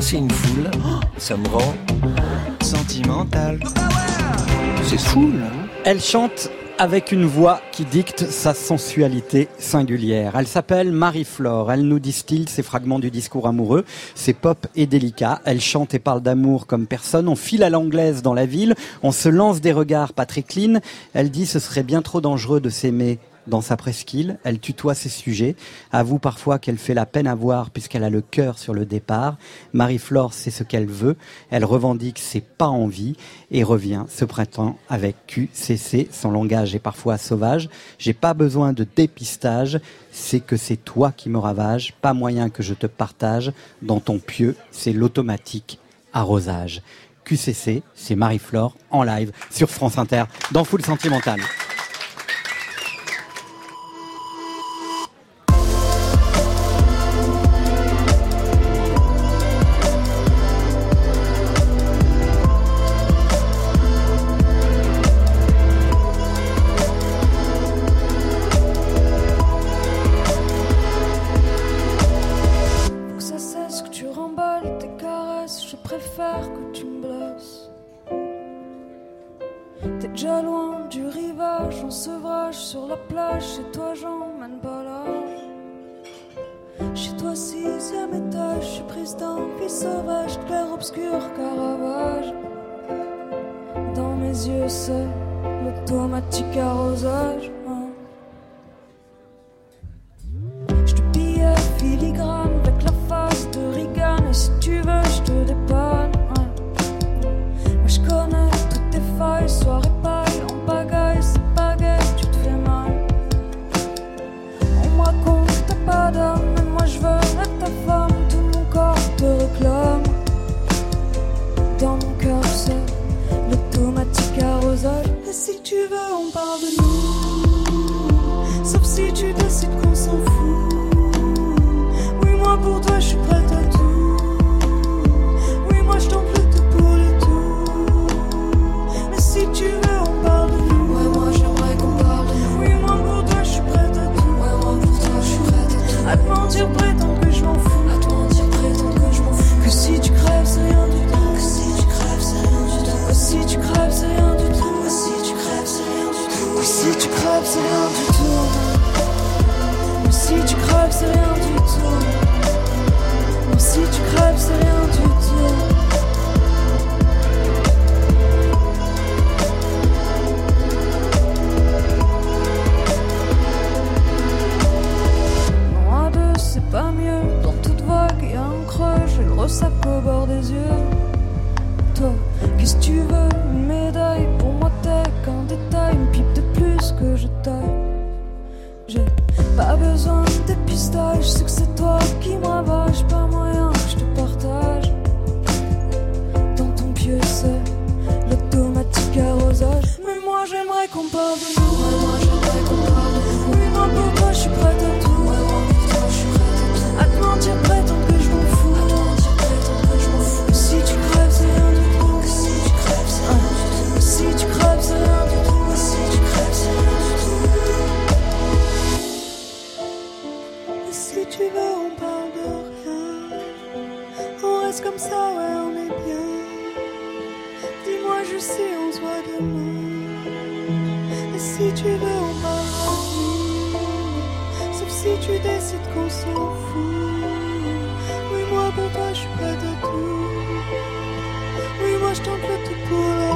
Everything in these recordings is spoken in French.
c'est une foule, ça me rend là. Elle chante avec une voix qui dicte sa sensualité singulière. Elle s'appelle Marie-Flore. Elle nous distille ses fragments du discours amoureux. C'est pop et délicat. Elle chante et parle d'amour comme personne. On file à l'anglaise dans la ville. On se lance des regards pas très clean. Elle dit ce serait bien trop dangereux de s'aimer dans sa presqu'île, elle tutoie ses sujets, avoue parfois qu'elle fait la peine à voir puisqu'elle a le cœur sur le départ. Marie-Flore sait ce qu'elle veut, elle revendique ses pas envie et revient ce printemps avec QCC. Son langage est parfois sauvage. J'ai pas besoin de dépistage, c'est que c'est toi qui me ravage, pas moyen que je te partage. Dans ton pieu, c'est l'automatique arrosage. QCC, c'est Marie-Flore en live sur France Inter dans Full Sentimental. Préfère que tu me blesses. T'es déjà loin du rivage, en sevrage sur la plage. Chez toi, j'emmène pas l'âge. Chez toi, sixième étage, je suis prise d'envie sauvage, clair obscur, Caravage. Dans mes yeux, c'est l'automatique arrosage. Si tu crèves, c'est rien du tout. Si tu crèves, c'est rien du tout. Si tu crèves, c'est rien du tout. C'est pas mieux. Dans toute vague, y a un creux. J'ai le ressac au bord des yeux. Toi, qu'est-ce que tu veux? Une médaille Pour moi, besoin de dépistage, je sais que c'est toi qui me pas moyen Comme ça, ouais, on est bien. Dis-moi juste si on se voit demain. Et si tu veux, on de nous. Sauf si tu décides qu'on s'en fout. Oui, moi pour toi, je suis prête à tout. Oui, moi je tente le tout pour le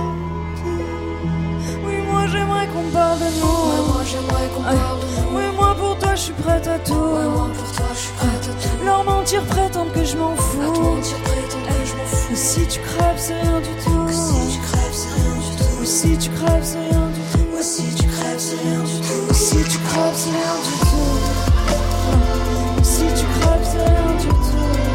tout. Oui, moi j'aimerais qu'on parle de nous. Ouais, moi j'aimerais qu'on parle de nous. Oui, moi pour toi, je suis prête à tout. Ouais, moi pour toi, je suis prête à tout. Leur mentir, prétendre que je m'en fous si tu crèves, c'est rien du tout. Que si tu crèves, c'est rien du tout. Si tu crèves, c'est rien du tout. Si tu crèves, c'est rien du tout. Si tu crèves, c'est rien du tout. Si tu crèves, c'est rien du tout.